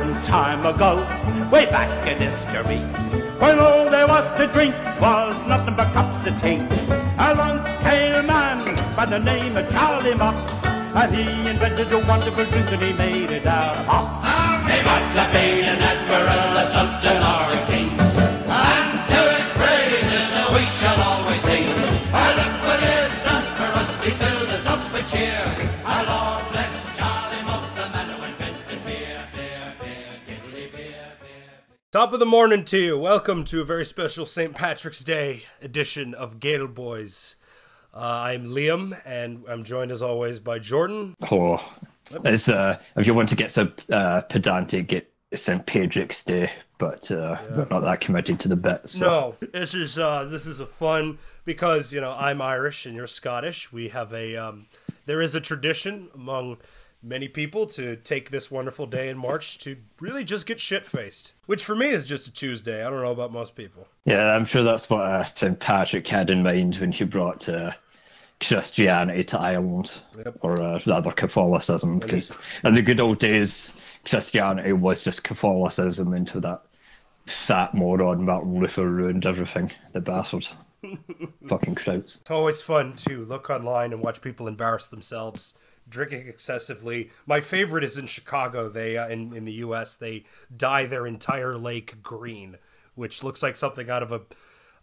long time ago, way back in history, when all there was to drink was nothing but cups of tea. Along came a man by the name of Charlie Mops, and he invented a wonderful drink and he made it out of hops. He was a being an admiral, a sultan or Top of the morning to you. Welcome to a very special St. Patrick's Day edition of Gale Boys. Uh, I'm Liam, and I'm joined as always by Jordan. Hello. It's, uh, if you want to get so uh, pedantic, it's St. Patrick's Day, but uh, we're not that committed to the bit. So. No, this is uh, this is a fun because you know I'm Irish and you're Scottish. We have a um, there is a tradition among many people to take this wonderful day in March to really just get shit faced, which for me is just a Tuesday. I don't know about most people. Yeah, I'm sure that's what uh, St. Patrick had in mind when he brought uh, Christianity to Ireland, Yep. or uh, rather Catholicism, because in the good old days, Christianity was just Catholicism until that fat moron Martin Luther ruined everything. The bastard. Fucking krauts. It's always fun to look online and watch people embarrass themselves drinking excessively. My favorite is in Chicago. They uh, in in the U.S. they dye their entire lake green, which looks like something out of a.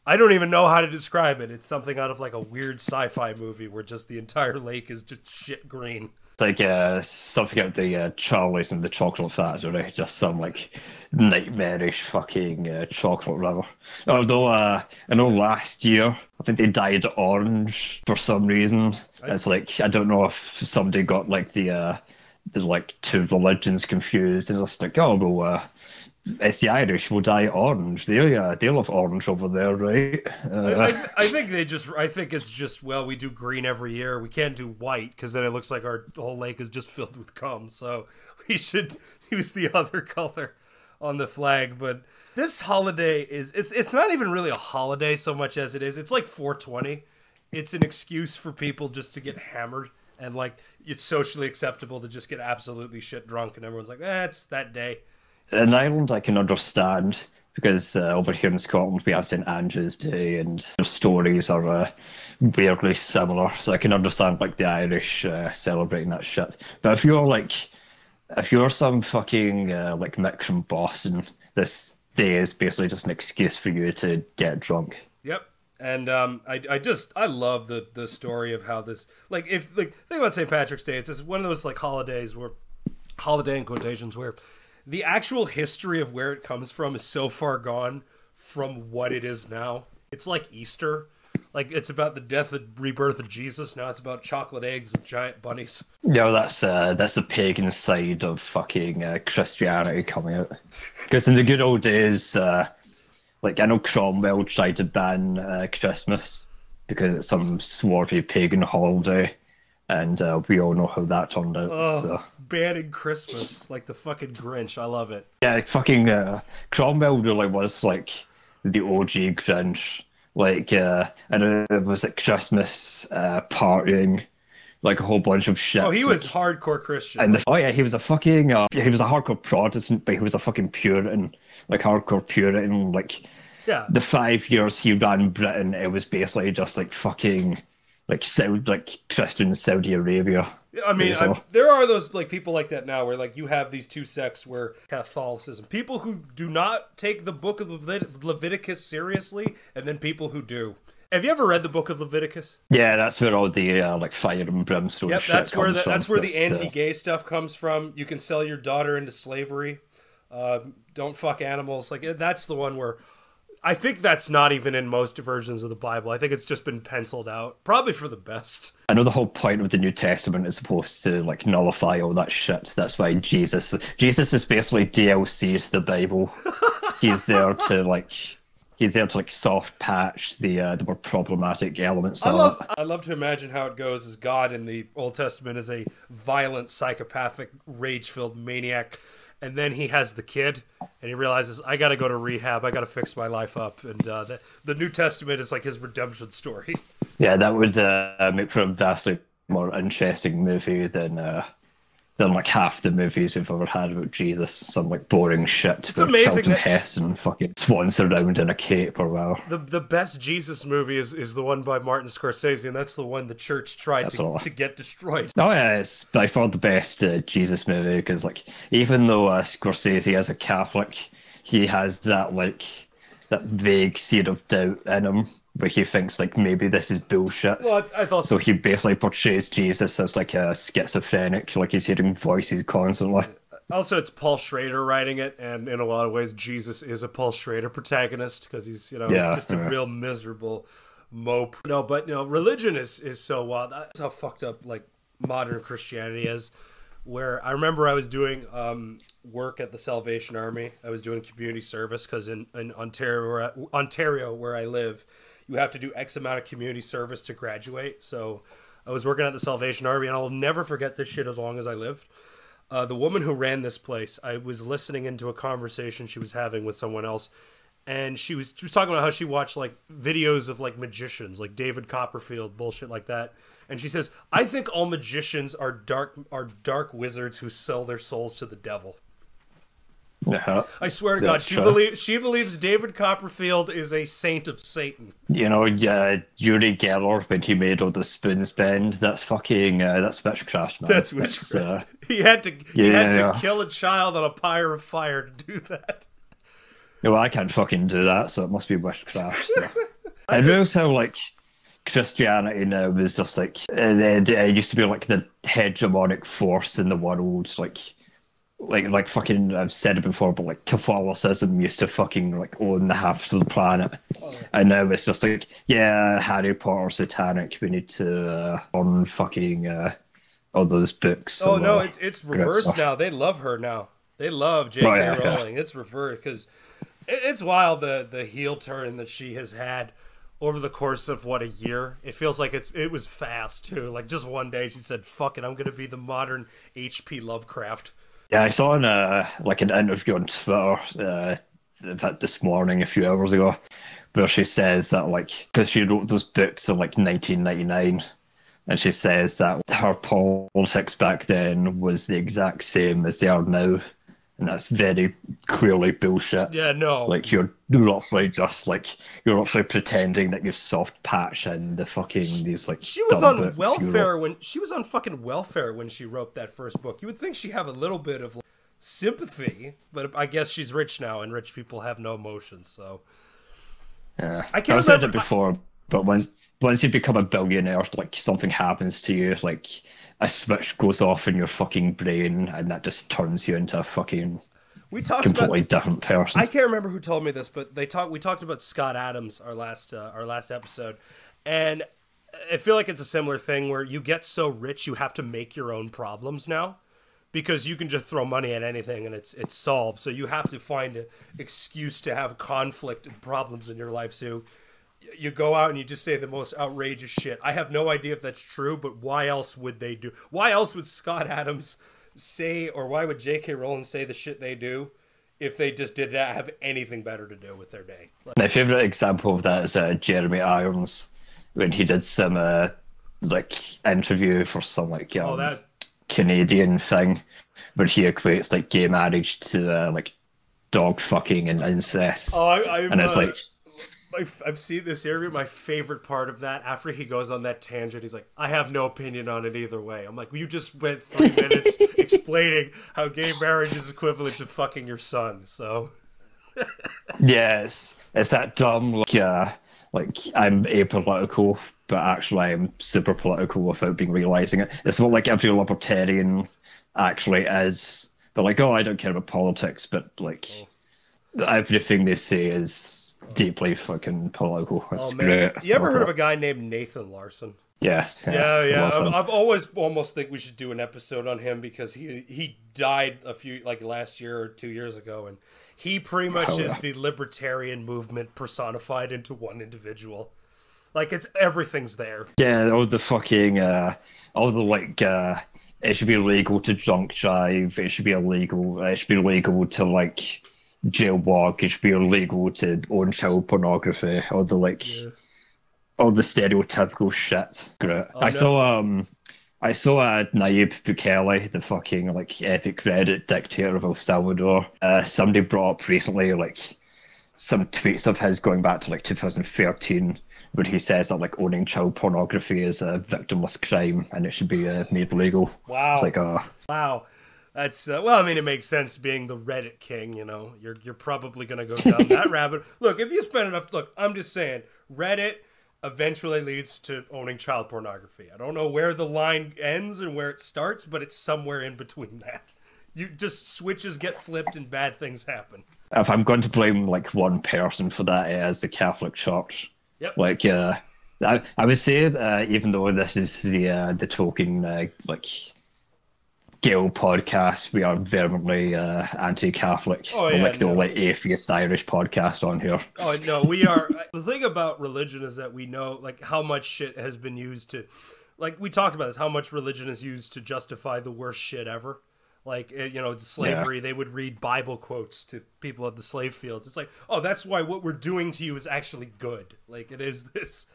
I don't even know how to describe it. It's something out of like a weird sci-fi movie where just the entire lake is just shit green. It's like uh, something out of the uh, Charlie's and the Chocolate Factory, just some like nightmarish fucking uh, chocolate river. Although uh, I know last year, I think they dyed orange for some reason. It's like I don't know if somebody got like the uh, the like two religions confused and just like oh well. Uh, it's the Irish will dye orange. They uh, they love orange over there, right? Uh, I, I think they just. I think it's just well, we do green every year. We can't do white because then it looks like our whole lake is just filled with cum. So we should use the other color on the flag. But this holiday is it's it's not even really a holiday so much as it is. It's like 420. It's an excuse for people just to get hammered and like it's socially acceptable to just get absolutely shit drunk and everyone's like, eh, it's that day. In Ireland, I can understand because uh, over here in Scotland we have St Andrew's Day, and their stories are uh, weirdly similar. So I can understand like the Irish uh, celebrating that shit. But if you're like, if you're some fucking uh, like Mick from Boston, this day is basically just an excuse for you to get drunk. Yep. And um, I, I just I love the the story of how this like if like think about St. Patrick's Day. It's just one of those like holidays where holiday in quotations where the actual history of where it comes from is so far gone from what it is now. It's like Easter. Like it's about the death and rebirth of Jesus. Now it's about chocolate eggs and giant bunnies. No, that's uh, that's the pagan side of fucking uh, Christianity coming out. Because in the good old days, uh, like I know Cromwell tried to ban uh, Christmas because it's some swarthy pagan holiday, and uh, we all know how that turned out. Oh, So banning Christmas like the fucking Grinch. I love it. yeah, fucking uh, Cromwell really was like the OG Grinch. Like, uh, and it was like Christmas uh, partying, like a whole bunch of shit. Oh, he like- was hardcore Christian. And the, oh yeah, he was a fucking uh, he was a hardcore Protestant, but he was a fucking Puritan, like hardcore Puritan. Like yeah. the five years he ran Britain, it was basically just like fucking like Saudi, like Christian Saudi Arabia. I mean, I, there are those like people like that now, where like you have these two sects where Catholicism, people who do not take the Book of Levit- Leviticus seriously, and then people who do. Have you ever read the Book of Leviticus? Yeah, that's where all the uh, like fire and brimstone Yep, shit that's where the, that's where the uh, anti-gay stuff comes from. You can sell your daughter into slavery. Uh, don't fuck animals. Like that's the one where I think that's not even in most versions of the Bible. I think it's just been penciled out, probably for the best. I know the whole point of the New Testament is supposed to like nullify all that shit. That's why Jesus Jesus is basically DLC to the Bible. he's there to like he's there to like soft patch the uh, the more problematic elements I love it. I love to imagine how it goes as God in the Old Testament is a violent, psychopathic, rage-filled maniac, and then he has the kid, and he realizes I got to go to rehab, I got to fix my life up, and uh, the, the New Testament is like his redemption story. Yeah, that would uh, make for a vastly more interesting movie than uh, than like half the movies we've ever had about Jesus. Some like boring shit. It's amazing Charlton that- Heston fucking swans around in a cape or whatever. The the best Jesus movie is, is the one by Martin Scorsese, and that's the one the church tried That's to, all. to get destroyed. Oh yeah, it's by far the best uh, Jesus movie because like even though uh, Scorsese is a Catholic, he has that like that vague seed of doubt in him where he thinks like maybe this is bullshit. Well, I, I thought So he basically portrays Jesus as like a schizophrenic, like he's hearing voices constantly. also it's Paul Schrader writing it, and in a lot of ways, Jesus is a Paul Schrader protagonist because he's you know Yeah, just a yeah. real miserable mope. No, but you know, religion is is so wild. That's how fucked up like modern Christianity is. Where I remember I was doing um, work at the Salvation Army. I was doing community service because in, in Ontario, Ontario, where I live, you have to do X amount of community service to graduate. So I was working at the Salvation Army, and I'll never forget this shit as long as I lived. Uh, the woman who ran this place, I was listening into a conversation she was having with someone else, and she was she was talking about how she watched like videos of like magicians, like David Copperfield, bullshit like that. And she says, "I think all magicians are dark are dark wizards who sell their souls to the devil." Yeah. I swear to God, she true. believes she believes David Copperfield is a saint of Satan. You know, yeah, Uri Geller when he made all the spoons bend, that's fucking uh, that's witchcraft, man. That's witchcraft. uh, He had to he had to Yeah. kill a child on a pyre of fire to do that. well, I can't fucking do that, so it must be witchcraft. So. I realize how like Christianity now is just like uh, it, it used to be like the hegemonic force in the world, like like like fucking I've said it before, but like Catholicism used to fucking like own the half of the planet, and now it's just like yeah, Harry Potter satanic. We need to uh, on fucking uh, all those books. Oh no, uh, it's it's reversed now. They love her now. They love J.K. Oh, yeah, yeah. Rowling. It's reversed because it, it's wild the the heel turn that she has had over the course of what a year. It feels like it's it was fast too. Like just one day she said, "Fuck it, I'm gonna be the modern H.P. Lovecraft." Yeah, I saw in uh, like an interview on Twitter uh, this morning, a few hours ago, where she says that like because she wrote those books in like 1999, and she says that her politics back then was the exact same as they are now, and that's very clearly bullshit. Yeah, no. Like you're roughly just like you're roughly pretending that you're soft patch and the fucking these like She was on wrote. welfare when she was on fucking welfare when she wrote that first book. You would think she'd have a little bit of like, sympathy, but I guess she's rich now, and rich people have no emotions. So Yeah. I can't I've said it before, but once once you become a billionaire, like something happens to you, like a switch goes off in your fucking brain, and that just turns you into a fucking we talked completely about. different person. I can't remember who told me this, but they talked. We talked about Scott Adams our last uh, our last episode, and I feel like it's a similar thing where you get so rich you have to make your own problems now. Because you can just throw money at anything and it's it's solved. So you have to find an excuse to have conflict and problems in your life. So you go out and you just say the most outrageous shit. I have no idea if that's true, but why else would they do? Why else would Scott Adams say, or why would J.K. Rowling say the shit they do if they just did not have anything better to do with their day? Like, My favorite example of that is uh, Jeremy Irons when he did some uh, like interview for some like um, oh, that Canadian thing where he equates like gay marriage to uh, like dog fucking and incest, oh, I, I'm, and it's uh, like. I've, I've seen this interview. My favorite part of that, after he goes on that tangent, he's like, "I have no opinion on it either way." I'm like, well, "You just went three minutes explaining how gay marriage is equivalent to fucking your son." So Yes, it's that dumb like uh, like I'm apolitical, but actually I'm super political without being realizing it. It's what like every libertarian actually is. They're like, oh, I don't care about politics, but like everything they say is deeply fucking political. It's Oh man, great. you ever heard of a guy named Nathan Larson? Yes. yes, Yeah, yeah. I've. I've always almost think we should do an episode on him because he he died a few like last year or two years ago, and he pretty much Oh, is yeah. the libertarian movement personified into one individual. Like it's everything's there. Yeah, all the fucking, uh, all the like, uh, it should be illegal to drunk drive. It should be illegal. It should be illegal to like jailwalk. It should be illegal to own child pornography. All the like, all the stereotypical shit. Great. Oh, I no. saw um, I saw uh, Nayib Bukele, the fucking like epic Reddit dictator of El Salvador. Uh, somebody brought up recently like some tweets of his going back to like 2013, where he says that like owning child pornography is a victimless crime and it should be uh, made legal. Wow. It's like, oh, Wow. That's uh, well. I mean, it makes sense being the Reddit king. You know, you're you're probably gonna go down that rabbit. Look, if you spend enough. Look, I'm just saying, Reddit eventually leads to owning child pornography. I don't know where the line ends and where it starts, but it's somewhere in between that. You just switches get flipped and bad things happen. if I'm going to blame like one person for that, it is the Catholic Church. Yep. Like, uh, I, I would say, uh, even though this is the uh, the token uh, like Gale podcast, we are vehemently uh, anti-Catholic. Oh, We're yeah, like the no. only atheist Irish podcast on here. Oh no, we are. the thing about religion is that we know like how much shit has been used to, like we talked about this, how much religion is used to justify the worst shit ever. Like eh, you know, slavery. They would read Bible quotes to people at the slave fields. It's like, oh, that's why what we're doing to you is actually good. Like it is this.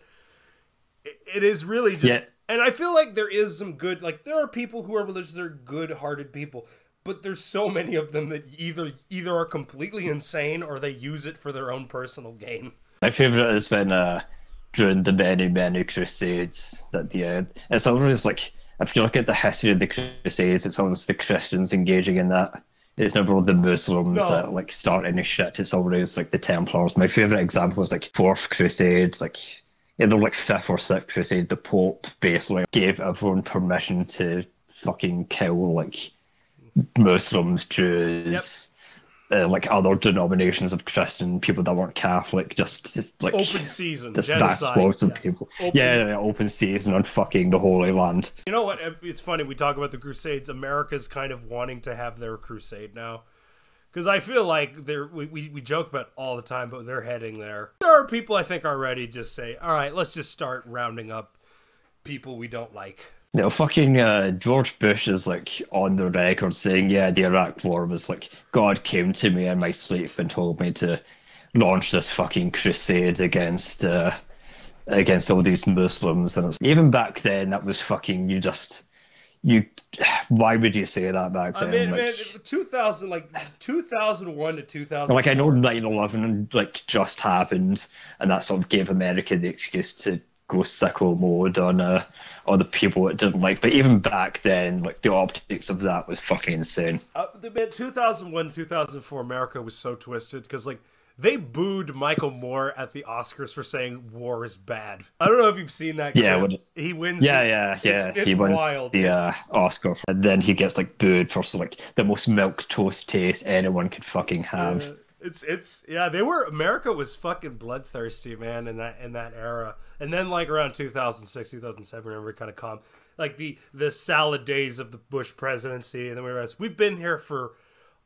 It, it is really just. Yeah. And I feel like there is some good. Like there are people who are religious. They're good-hearted people. But there's so many of them that either either are completely insane or they use it for their own personal gain. My favorite has been uh, during the many, many crusades at the end. It's always like, if you look at the history of the crusades, it's always the Christians engaging in that. It's never the Muslims No. that like start any shit. It's always like the Templars. My favorite example was like Fourth Crusade, like either like Fifth or Sixth Crusade. The Pope basically gave everyone permission to fucking kill like Muslims, Jews, uh, like other denominations of Christian people that weren't Catholic. Just, just like Open season, just genocide. of Yeah. people. Open- Yeah, yeah, yeah, open season on fucking the Holy Land. You know what? It's funny we talk about the Crusades. America's kind of wanting to have their crusade now, because I feel like they're we, we we joke about all the time, but they're heading there. There are people I think already just say, all right, let's just start rounding up people we don't like. Know, fucking uh, George Bush is like on the record saying, yeah, the Iraq War was like God came to me in my sleep and told me to launch this fucking crusade against uh, against all these Muslims. And even back then, that was fucking you just you. Why would you say that back then? I mean, man, 2000 like 2001 to 2000. like I know 9/11 like just happened, and that sort of gave America the excuse to go sicko mode on uh on the people it didn't like. But even back then, like the optics of that was fucking insane. Uh, the man, 2001, 2004, America was so twisted because like they booed Michael Moore at the Oscars for saying war is bad. I don't know if you've seen that. Yeah, when- he wins. Yeah, yeah, yeah. It's, it's he wins wild. the uh, Oscar, for, and then he gets like booed for like the most milquetoast taste anyone could fucking have. Uh, It's it's yeah, they were America was fucking bloodthirsty, man, in that in that era. And then like around 2006, 2007, remember kind of calm. Like the the salad days of the Bush presidency, and then we realized we've been here for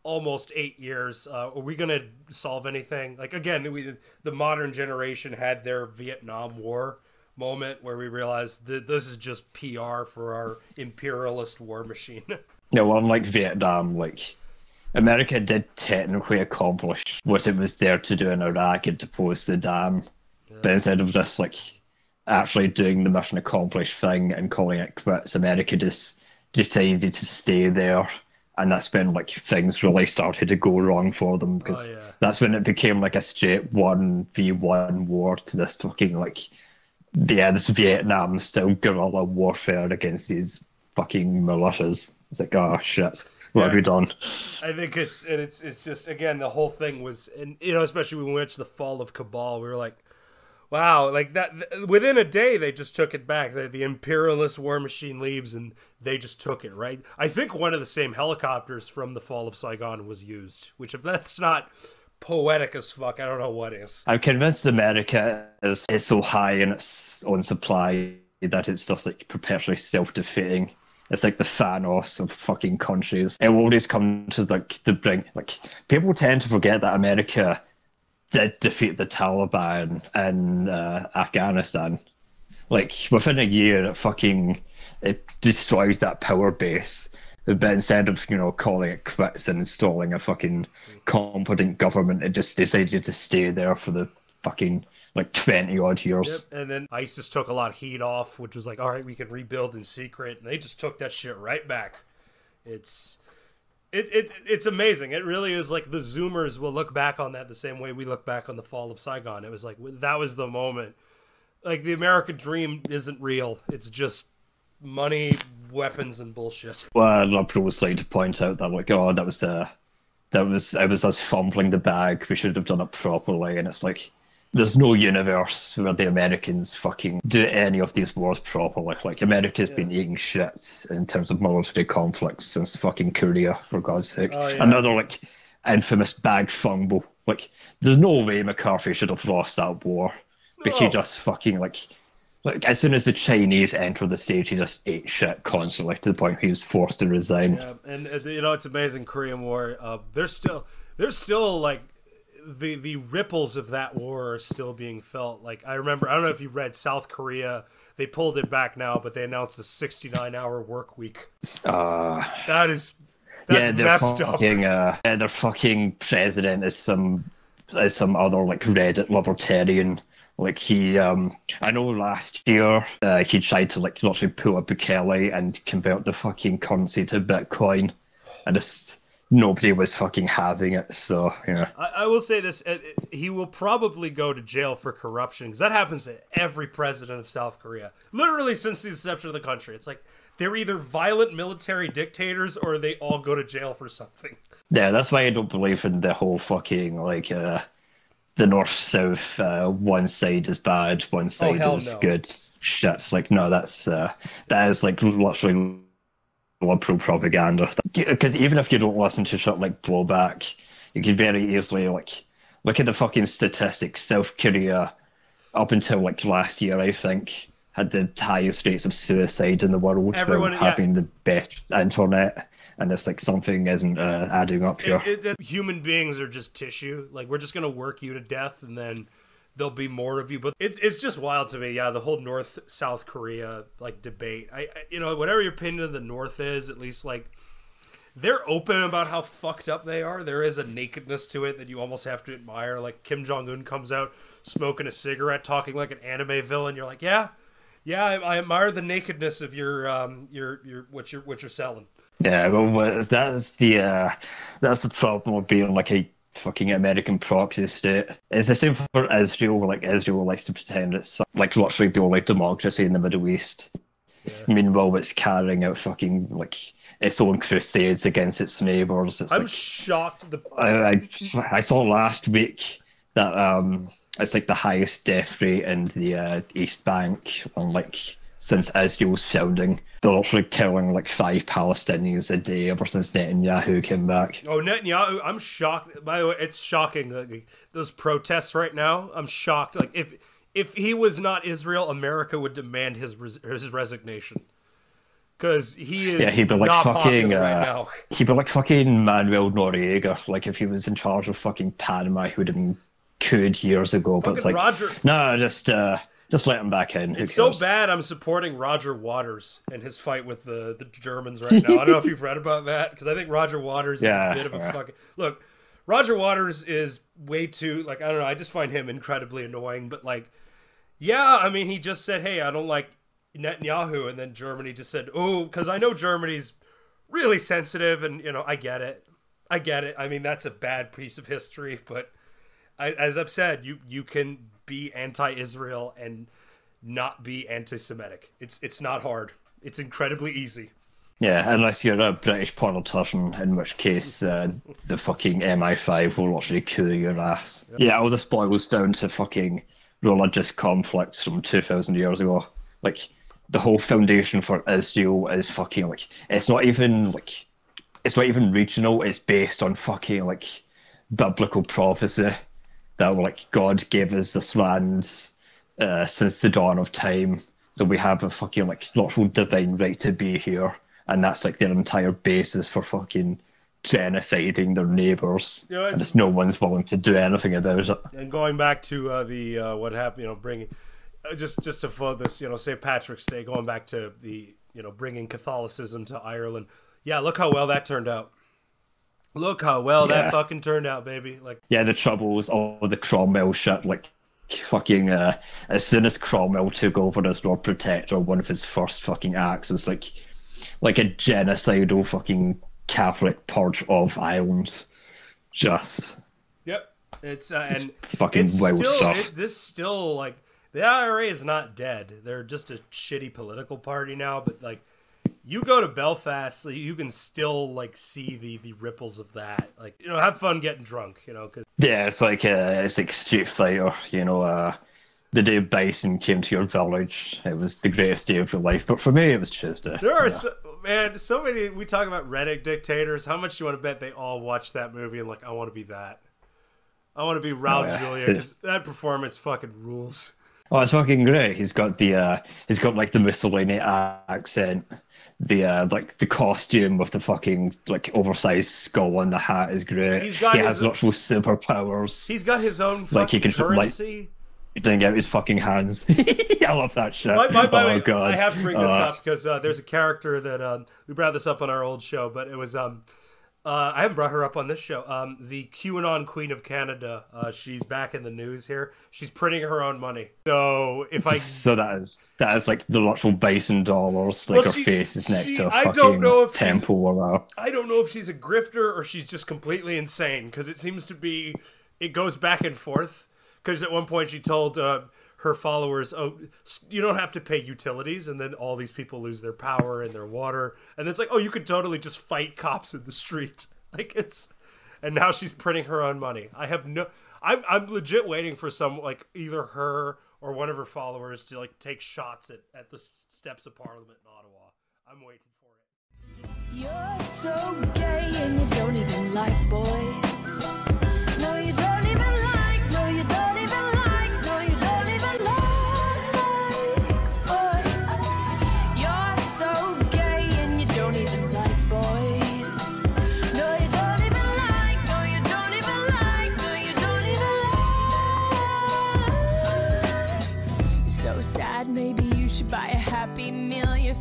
almost eight years. Uh, are we gonna solve anything? Like again, we the modern generation had their Vietnam War moment where we realized that this is just PR for our imperialist war machine. No, unlike Vietnam, like America did technically accomplish what it was there to do in Iraq and to depose Saddam, but instead of just like actually doing the mission accomplished thing and calling it quits, America just decided to stay there, and that's when like things really started to go wrong for them because Oh, yeah. that's when it became like a straight one v one war to this fucking like yeah, this Vietnam style guerrilla warfare against these fucking militias. It's like, oh shit, what have we done? I think it's and it's it's just again the whole thing was and you know especially when we went to the fall of Kabul we were like wow like that th- within a day they just took it back the, the imperialist war machine leaves and they just took it right I think one of the same helicopters from the fall of Saigon was used which if that's not poetic as fuck I don't know what is I'm convinced America is, is so high in its own supply that it's just like perpetually self defeating. It's like the Thanos of fucking countries. It will always come to like the brink. Like people tend to forget that America did defeat the Taliban in uh, Afghanistan. Like within a year, it fucking it destroys that power base. But instead of you know calling it quits and installing a fucking competent government, it just decided to stay there for the fucking like twenty odd years. Yep. And then ISIS took a lot of heat off, which was like, all right, we can rebuild in secret, and they just took that shit right back. It's it, it it's amazing. It really is like the Zoomers will look back on that the same way we look back on the fall of Saigon. It was like that was the moment. Like the American dream isn't real. It's just money, weapons, and bullshit. Well, I'd like to point out that like, oh, that was uh, that was it was us fumbling the bag. We should have done it properly, and it's like there's no universe where the Americans fucking do any of these wars properly. Like America's been eating shit in terms of military conflicts since fucking Korea, for God's sake. Oh, yeah. Another like infamous bag fumble. Like there's no way McCarthy should have lost that war. But he just fucking like like as soon as the Chinese entered the stage, he just ate shit constantly to the point where he was forced to resign. Yeah, and uh, you know it's amazing. Korean War. Uh, there's still there's still like the the ripples of that war are still being felt. Like I remember, I don't know if you read South Korea. They pulled it back now, but they announced a 69 hour work week. Uh, That is that's yeah, they're up. fucking. Uh, yeah, their fucking president is some is some other like Reddit libertarian. Like he, um, I know last year uh, he tried to like literally pull up Bukele and convert the fucking currency to Bitcoin, and just nobody was fucking having it. So yeah, I, I will say this: uh, he will probably go to jail for corruption because that happens to every president of South Korea, literally since the inception of the country. It's like they're either violent military dictators or they all go to jail for something. yeah, that's why I don't believe in the whole fucking like uh, the north south. Uh, one side is bad, one side hell is no. good. Shit, like no, that's uh, that is like literally liberal propaganda. Because even if you don't listen to shit like blowback, you can very easily like look at the fucking statistics. South Korea, up until like last year, I think, had the highest rates of suicide in the world, Everyone- while yeah. having the best internet. And it's like something isn't uh, adding up here. It- it- that human beings are just tissue. Like we're just gonna work you to death, and then there'll be more of you. But it's it's just wild to me. Yeah, the whole North South Korea like debate. I, I you know whatever your opinion of the North is, at least like they're open about how fucked up they are. There is a nakedness to it that you almost have to admire. Like Kim Jong Un comes out smoking a cigarette, talking like an anime villain. You're like, yeah, yeah, I, I admire the nakedness of your um your your what you're what you're selling. Yeah, well, that's the uh, that's the problem with being like a fucking American proxy state. It's the same for Israel. Like Israel likes to pretend it's like literally the only democracy in the Middle East. Meanwhile, it's carrying out fucking like its own crusades against its neighbors. It's I'm like shocked. The I, I I saw last week that um it's like the highest death rate in the uh, East Bank on like since Israel's founding. They're literally killing like five Palestinians a day ever since Netanyahu came back. Oh, Netanyahu! I'm shocked. By the way, it's shocking. Like, those protests right now, I'm shocked. Like if if he was not Israel, America would demand his res- his resignation because he is Yeah, he'd be like fucking. right Uh, now. he'd be like fucking Manuel Noriega. Like if he was in charge of fucking Panama, he would have been could years ago. But it's like Roger. no, just uh, just let him back in. Who It's so bad. I'm supporting Roger Waters and his fight with the the Germans right now. I don't know if you've read about that because I think Roger Waters Yeah, is a bit of a yeah. fucking look. Roger Waters is way too like I don't know. I just find him incredibly annoying. But like, yeah, I mean, he just said, "Hey, I don't like Netanyahu," and then Germany just said, "Oh," because I know Germany's really sensitive, and you know, I get it. I get it. I mean, that's a bad piece of history, but I, as I've said, you you can be anti-Israel and not be anti-Semitic. It's it's not hard. It's incredibly easy. Yeah, unless you're a British politician, in which case uh, the fucking MI5 will actually kill your ass. Yeah, all this boils down to fucking religious conflicts from 2,000 years ago. Like, the whole foundation for Israel is fucking, like, it's not even, like, it's not even regional, it's based on fucking, like, biblical prophecy that, like, God gave us this land uh, since the dawn of time. So we have a fucking like literal divine right to be here, and that's like their entire basis for fucking genociding their neighbors. You know, and it's- it's no one's willing to do anything about it. And going back to uh, the uh, what happened, you know, bringing uh, just just to for this, you know, St. Patrick's Day, going back to the you know bringing Catholicism to Ireland. Yeah, look how well that turned out. Look how well that fucking turned out, baby. Like Yeah, the trouble was all the Cromwell shit. Like fucking uh, as soon as Cromwell took over as Lord Protector, one of his first fucking acts was like like a genocidal fucking Catholic purge of Ireland. Just Yep. It's uh, and fucking it's wild still stuff. it, this still like the IRA is not dead. They're just a shitty political party now. But like, you go to Belfast, so you can still like see the the ripples of that. Like, you know, have fun getting drunk. You know, because Yeah, it's like uh, it's like Street Fighter, you know. Uh, the day Bison came to your village, it was the greatest day of your life. But for me, it was Tuesday. there are so, man so many. We talk about Reddit dictators. How much do you want to bet they all watched that movie and like, I want to be that. I want to be Raul Oh, yeah. Julia because that performance fucking rules. Oh, it's fucking great. He's got the uh, he's got like the Mussolini accent, the uh, like the costume with the fucking like oversized skull and the hat is great. He's got he his- has actual superpowers. He's got his own fucking Like, he can, like- currency. He didn't get his fucking hands. I love that shit. My, my, the oh way, god. I have to bring this Uh, up because uh, there's a character that um, we brought this up on our old show, but it was um, uh, I haven't brought her up on this show. Um, the QAnon Queen of Canada. Uh, she's back in the news here. She's printing her own money. So if I So that is that is like the literal bison dollars. Like Well, her she- face is next she- to a I fucking don't know if temple or a I don't know if she's a grifter or she's just completely insane because it seems to be it goes back and forth. Because at one point she told uh, her followers, "Oh, you don't have to pay utilities," and then all these people lose their power and their water, and it's like, "Oh, you could totally just fight cops in the street." Like it's, and now she's printing her own money. I have no, I'm I'm legit waiting for some like either her or one of her followers to like take shots at at the steps of Parliament in Ottawa. I'm waiting for it. You're so gay and you don't even like boys.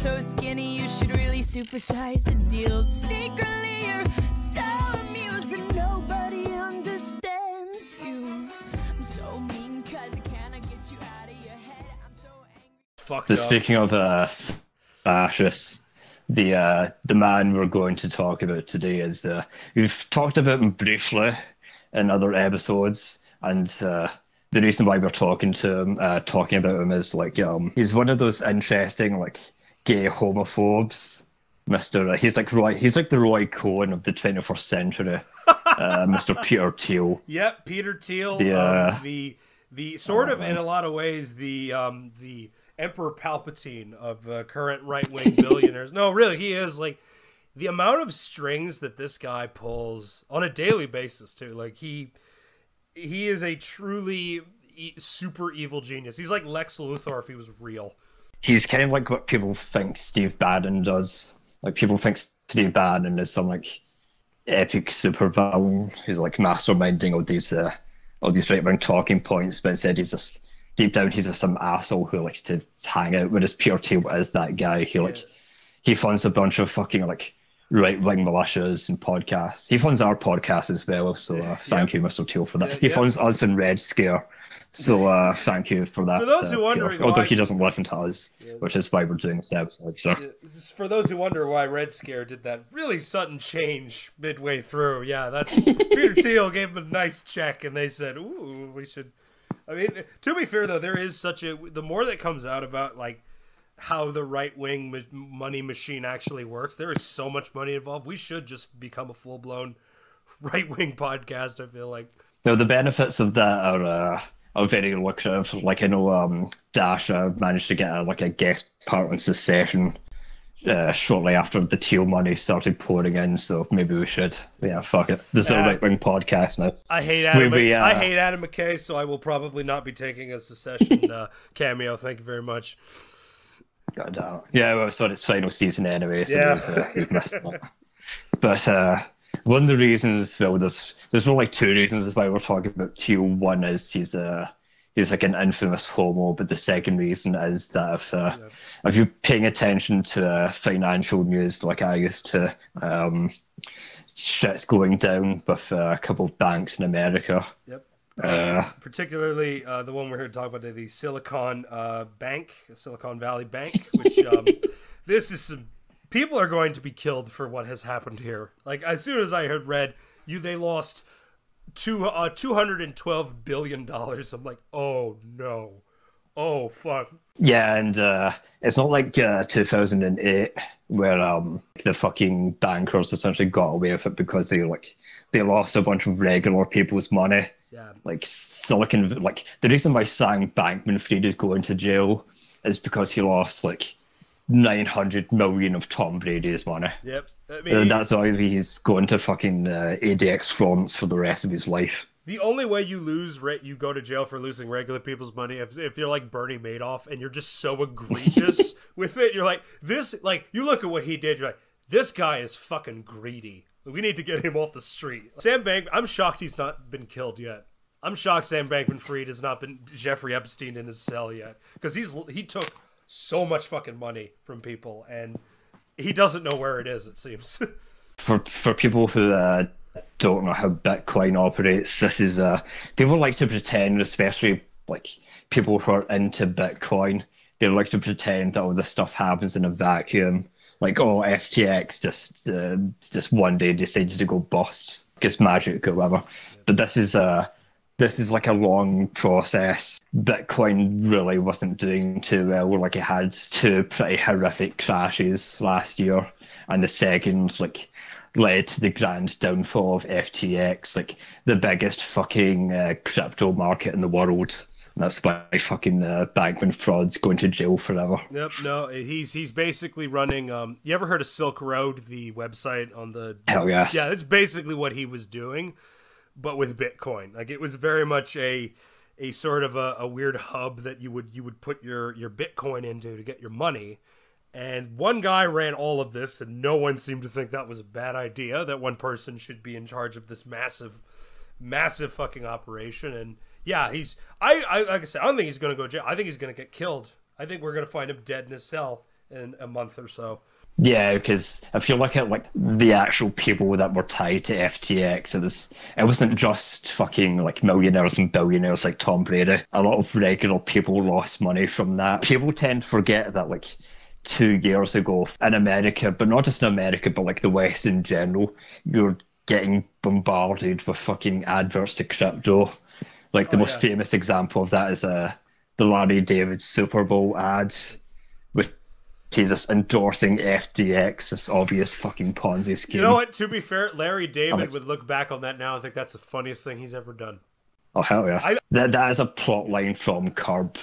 So skinny, you should really supersize the deal. Secretly, you're so amused that nobody understands you. I'm so mean cause I cannot get you out of your head. I'm so angry. Fucked But up. speaking of uh, fascists, the uh, the man we're going to talk about today is uh, we've talked about him briefly in other episodes, and uh, the reason why we're talking to him, uh, talking about him is like um, he's one of those interesting like gay homophobes. Mister, uh, he's like Roy. He's like the Roy Cohn of the 21st century. Uh, Mister Peter Thiel. Yep, Peter Thiel, The, uh, um, the the sort of in a lot of ways the um the Emperor Palpatine of uh, current right wing billionaires. no, really, he is like the amount of strings that this guy pulls on a daily basis too. Like he he is a truly e- super evil genius. He's like Lex Luthor if he was real. He's kind of like what people think Steve Bannon does. Like people think Steve Bannon is some like epic supervillain who's like masterminding all these uh, all these right wing talking points, but instead he's just deep down he's just some asshole who likes to hang out. Whereas Peter Thiel is that guy who like he funds a bunch of fucking like right wing militias and podcasts. He funds our podcast as well, so uh, thank you, Mr. Thiel, for that. Yeah, he yeah. funds us in Red Scare. So uh, thank you for that. For those uh, who wondering Peter. although he doesn't listen to us, which is why we're doing this episode. So For those who wonder why Red Scare did that really sudden change midway through, yeah, that's Peter Thiel gave him a nice check, and they said, "Ooh, we should." I mean, to be fair though, there is such a the more that comes out about like how the right wing ma- money machine actually works, there is so much money involved. We should just become a full blown right wing podcast. I feel like. now the benefits of that are uh, are very lucrative. Like I know um, Dash uh, managed to get a, like a guest part on Succession. Uh, shortly after the Thiel money started pouring in, so maybe we should. Yeah, fuck it. This is a right wing podcast now. I hate Adam. We- we, I uh, hate Adam McKay, so I will probably not be taking a Succession uh, cameo. Thank you very much. God damn. Yeah, well, it's on its final season anyway, so Yeah. we've, uh, we've missed that. But uh, one of the reasons, well, there's there's really like two reasons why we're talking about Thiel. One is he's a he's like an infamous homo, but the second reason is that if uh, if you're paying attention to uh, financial news like I used to, um, shit's going down with uh, a couple of banks in America. Yep. Uh, particularly uh, the one we're here to talk about today, the Silicon uh, Bank, Silicon Valley Bank, which um, this is some people are going to be killed for what has happened here. Like as soon as I heard read you, they lost two uh, two hundred and twelve billion dollars. I'm like, oh no, oh fuck. Yeah, and uh, it's not like uh, 2008 where um, the fucking bankers essentially got away with it because they like they lost a bunch of regular people's money. Yeah, Like Silicon, like the reason why Sam Bankman-Fried is going to jail is because he lost like 900 million of Tom Brady's money. yep. I mean, And that's why he's going to fucking uh, ADX Florence for the rest of his life. The only way you lose, re- you go to jail for losing regular people's money, if, if you're like Bernie Madoff and you're just so egregious with it, you're like, this, like, you look at what he did, you're like, this guy is fucking greedy. We need to get him off the street. Sam Bank, I'm shocked he's not been killed yet. I'm shocked Sam Bankman Fried has not been Jeffrey Epstein in his cell yet. Because he's he took so much fucking money from people and he doesn't know where it is, it seems. For for people who uh, don't know how Bitcoin operates, this is uh, people like to pretend, especially like people who are into Bitcoin, they like to pretend that all this stuff happens in a vacuum. Like, oh, FTX just uh, just one day decided to go bust, just magic or whatever. But this is uh this is like a long process. Bitcoin really wasn't doing too well. Like it had two pretty horrific crashes last year, and the second like led to the grand downfall of FTX, like the biggest fucking uh, crypto market in the world. And that's why fucking uh, Bankman Fraud's going to jail forever. Yep, no, he's he's basically running. Um, you ever heard of Silk Road, the website on the? Hell yes. Yeah, that's basically what he was doing, but with Bitcoin. Like it was very much a a sort of a, a weird hub that you would you would put your your Bitcoin into to get your money. And one guy ran all of this, and no one seemed to think that was a bad idea. That one person should be in charge of this massive, massive fucking operation. And yeah, he's I, I like I said, I don't think he's gonna go to jail. I think he's gonna get killed. I think we're gonna find him dead in his cell in a month or so. Yeah, because if you look at like the actual people that were tied to FTX, it was it wasn't just fucking like millionaires and billionaires like Tom Brady. A lot of regular people lost money from that. People tend to forget that like two years ago in America, but not just in America, but like the West in general, you're getting bombarded with fucking adverts to crypto. Like the Oh, most yeah. famous example of that is uh, the Larry David Super Bowl ad with Jesus endorsing FTX, this obvious fucking Ponzi scheme. You know what? To be fair, Larry David like- would look back on that now and think that's the funniest thing he's ever done. Oh hell yeah! I- That that is a plot line from Curb.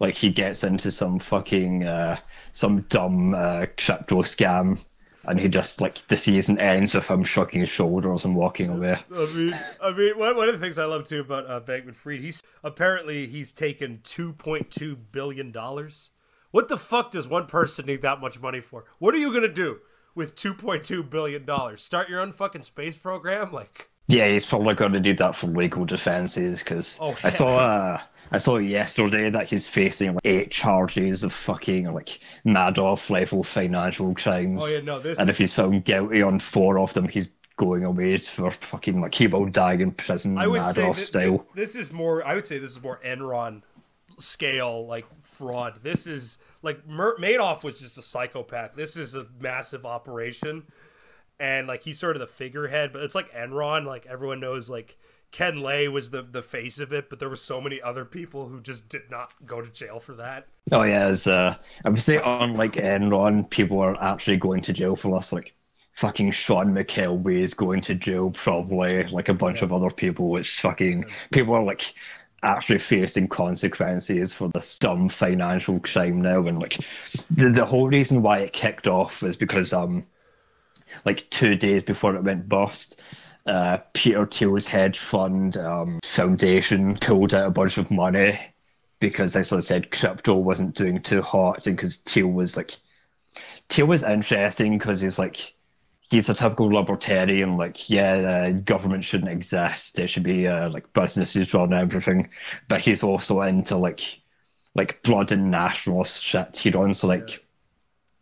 Like he gets into some fucking uh, some dumb uh, crypto scam, and he just like the season ends with him shrugging his shoulders and walking away. I mean, I mean, one, of the things I love too about uh, Bankman Fried, he's apparently he's taken two point two billion dollars. What the fuck does one person need that much money for? What are you gonna do with two point two billion dollars? Start your own fucking space program? Like, Yeah, he's probably going to do that for legal defenses because Oh, I saw uh, I saw yesterday that he's facing like eight charges of fucking like Madoff level financial crimes. Oh, yeah, no, this and is- if he's found guilty on four of them, he's going away for fucking like he will die in prison I would say Madoff that, style. this is more. I would say this is more Enron scale like fraud. This is like Mer- Madoff was just a psychopath. This is a massive operation, and like he's sort of the figurehead. But it's like Enron. Like everyone knows, like Ken Lay was the the face of it, but there were so many other people who just did not go to jail for that. Oh yeah, as uh, I would say, unlike Enron, people are actually going to jail for this. Like fucking Sean McKelway is going to jail, probably like a bunch of other people. It's fucking people are like actually facing consequences for this dumb financial crime now, and like the, the whole reason why it kicked off was because um like two days before it went bust. Uh, Peter Thiel's hedge fund um, foundation pulled out a bunch of money because, as I said, crypto wasn't doing too hot, and because Thiel was like, Thiel was interesting because he's like, he's a typical libertarian. Like, yeah, uh, government shouldn't exist. It should be uh, like businesses run everything. But he's also into like, like blood and nationalist shit. He runs like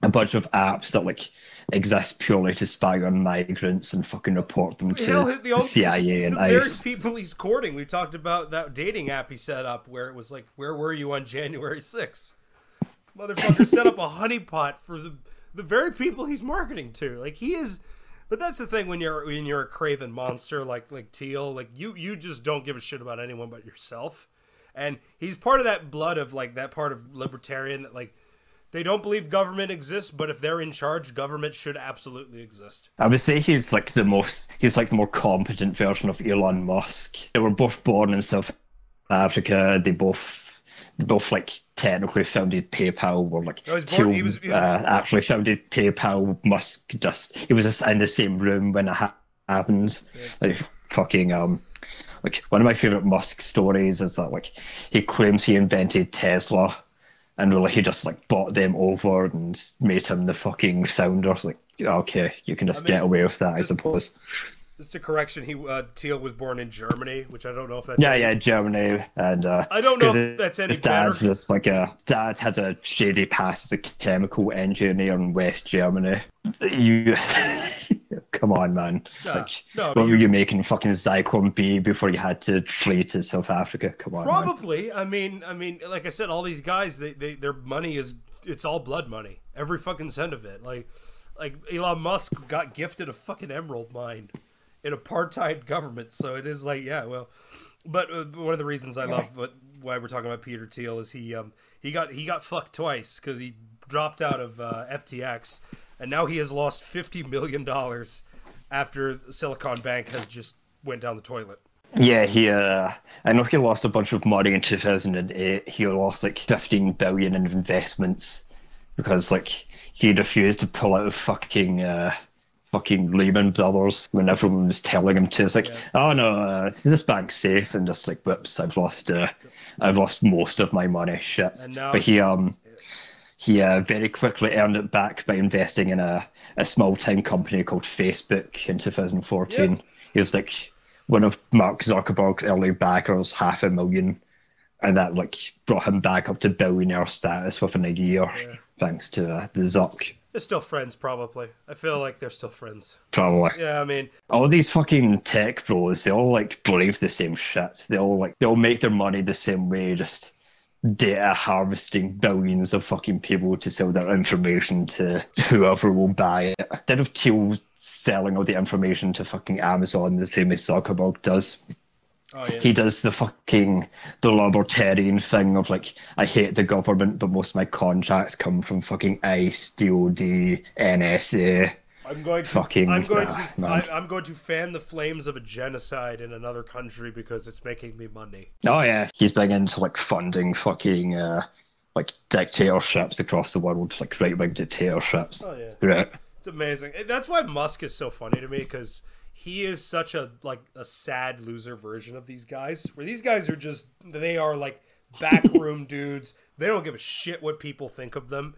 a bunch of apps that like exist purely to spy on migrants and fucking report them to Hell, the, old, CIA and the very ICE. people he's courting. We talked about that dating app he set up where it was like, "Where were you on January 6th? Motherfucker set up a honeypot for the the very people he's marketing to. Like he is. But that's the thing when you're when you're a craven monster like like Thiel, like you you just don't give a shit about anyone but yourself. And he's part of that blood of like that part of libertarian that like they don't believe government exists, but if they're in charge, government should absolutely exist. I would say he's like the most he's like the more competent version of Elon Musk. They were both born in South Africa. They both they both like technically founded PayPal. Were like he was born- two, he was- he was- uh, actually founded PayPal. Musk just he was just in the same room when it ha- happened. Like fucking um. Like one of my favorite Musk stories is that like he claims he invented Tesla, and really he just like bought them over and made him the fucking founder. It's like okay, you can just I get away with that, I suppose. Just a correction, he uh, Thiel was born in Germany, which I don't know if that's Yeah, any- yeah, Germany, and uh, I don't know if that's any his dad better. was like a dad had a shady past as a chemical engineer in West Germany. You, come on, man! No, like, no, what but were you- you making fucking Zyklon B before you had to flee to South Africa? Come on, man. Probably. I mean, I mean, like I said, all these guys, they, they their money is it's all blood money. Every fucking cent of it. Like, like Elon Musk got gifted a fucking emerald mine in apartheid government. So it is like, yeah, well, but uh, one of the reasons I love what, why we're talking about Peter Thiel is he um he got he got fucked twice because he dropped out of uh, FTX and now he has lost fifty million dollars after Silicon Bank has just went down the toilet. Yeah, he. Uh, I know he lost a bunch of money in 2008. He lost like 15 billion in investments because like he refused to pull out of fucking uh, fucking Lehman Brothers when everyone was telling him to. It's like, oh no, uh, this bank's safe, and just like, whoops, I've lost. Uh, I've lost most of my money. Shit. But he um. He uh, very quickly earned it back by investing in a, a small time company called Facebook in 2014. Yep. He was like one of Mark Zuckerberg's early backers, half a million, and that like brought him back up to billionaire status within a year, thanks to uh, the Zuck. They're still friends, probably. I feel like they're still friends. Probably. Yeah, I mean, All these fucking tech bros, they all like believe the same shit. They all like they all make their money the same way, just data harvesting billions of fucking people to sell their information to whoever will buy it. Instead of Thiel selling all the information to fucking Amazon the same as Zuckerberg does, oh yeah, he does the fucking the libertarian thing of like I hate the government, but most of my contracts come from fucking ICE, DOD, NSA. I'm going to, fucking- I'm going ah, to, man. I, I'm going to fan the flames of a genocide in another country because it's making me money. Oh yeah, he's big into like funding fucking uh, like dictatorships across the world, like right wing dictatorships. Oh yeah, Right. it's amazing. That's why Musk is so funny to me because he is such a like a sad loser version of these guys. Where these guys are just they are like backroom dudes. They don't give a shit what people think of them,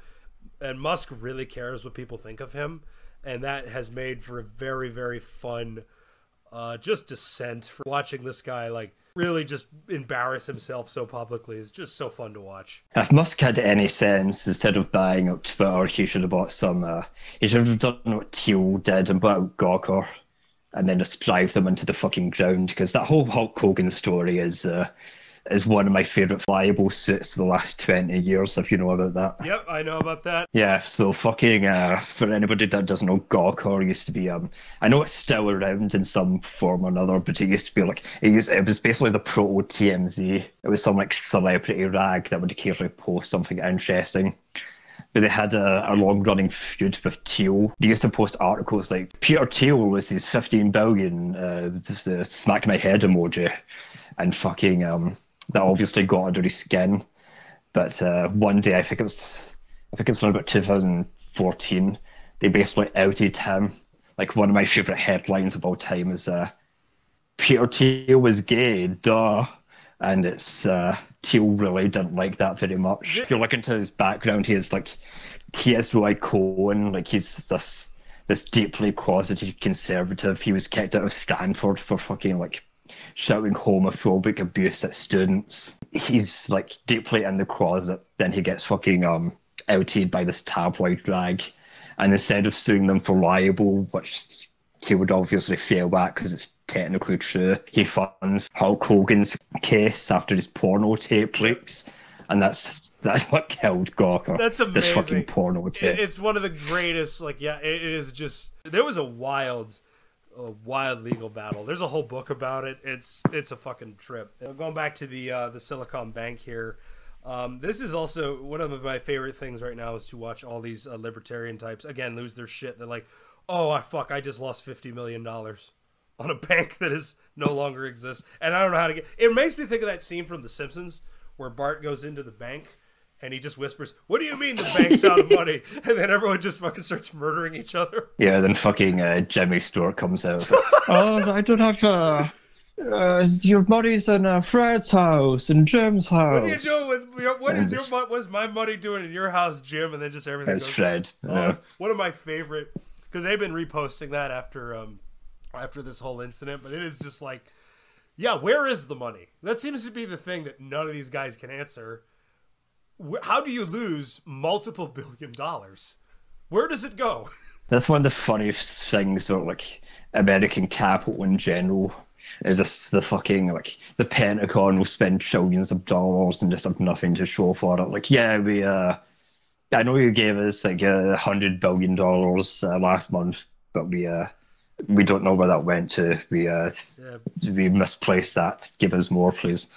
and Musk really cares what people think of him, and that has made for a very very fun, uh, just descent for watching this guy like really just embarrass himself so publicly is just so fun to watch. If Musk had any sense, instead of buying up Twitter, he should have bought some. Uh, he should have done what Thiel did and bought out Gawker, and then just drive them into the fucking ground. Because that whole Hulk Hogan story is uh, is one of my favorite libel suits of the last twenty years. If you know about that. Yep, I know about that. Yeah, so fucking uh, for anybody that doesn't know, Gawker used to be um, I know it's still around in some form or another, but it used to be like it used it was basically the proto TMZ. It was some like celebrity rag that would occasionally post something interesting. They had a, a long running feud with Thiel. They used to post articles like Peter Thiel was his 15 billion, uh, just the smack my head emoji, and fucking um, that obviously got under his skin. But uh, one day, I think it was, I think it's around about 2014, they basically outed him. Like one of my favorite headlines of all time is uh, Peter Thiel was gay, duh. And it's uh, Thiel really didn't like that very much. If you look into his background, he is like he is Roy Cohn, like he's this this deeply closeted conservative. He was kicked out of Stanford for fucking like shouting homophobic abuse at students. He's like deeply in the closet. Then he gets fucking um outed by this tabloid rag, and instead of suing them for libel, which he would obviously fail at because it's technically true, he funds Hulk Hogan's case after his porno tape leaks, and that's that's what killed Gawker. That's amazing. This fucking porno tape. it's one of the greatest. Like, yeah, it is just. There was a wild, a wild legal battle. There's a whole book about it. It's it's a fucking trip. Going back to the uh, the Silicon Bank here. Um, this is also one of my favorite things right now is to watch all these uh, libertarian types again lose their shit. They're like, "Oh, I fuck! I just lost fifty million dollars on a bank that is no longer exists, and I don't know how to get." It makes me think of that scene from The Simpsons where Bart goes into the bank and he just whispers, "What do you mean the bank's out of money?" And then everyone just fucking starts murdering each other. Yeah, then fucking uh, Jimmy Stewart comes out. like, oh, I don't have. Uh, uh, your money's in uh, Fred's house and Jim's house. What are you doing with your, what is your what's my money doing in your house, Jim? And then just everything goes. Fred. Oh, yeah. one of my favorite because they've been reposting that after um after this whole incident, but it is just like, yeah, where is the money? That seems to be the thing that none of these guys can answer. How do you lose multiple billion dollars? Where does it go? That's one of the funniest things about like American capital in general. Is this the fucking like the Pentagon will spend trillions of dollars and just have nothing to show for it? Like, yeah, we uh, I know you gave us like a hundred billion dollars uh, last month, but we uh, we don't know where that went to. We uh, Yeah. we misplaced that. Give us more, please.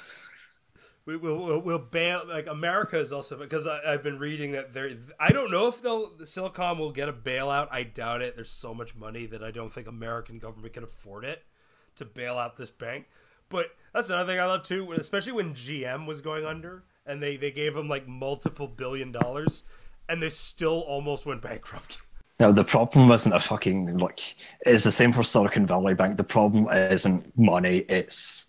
We will we'll, we'll bail like America is also because I've been reading that there. I don't know if they'll the Silicon will get a bailout. I doubt it. There's so much money that I don't think American government can afford it to bail out this bank. But that's another thing I love too, especially when GM was going under and they they gave them like multiple billion dollars, and they still almost went bankrupt. Now the problem isn't a fucking like it's the same for Silicon Valley Bank. The problem isn't money, it's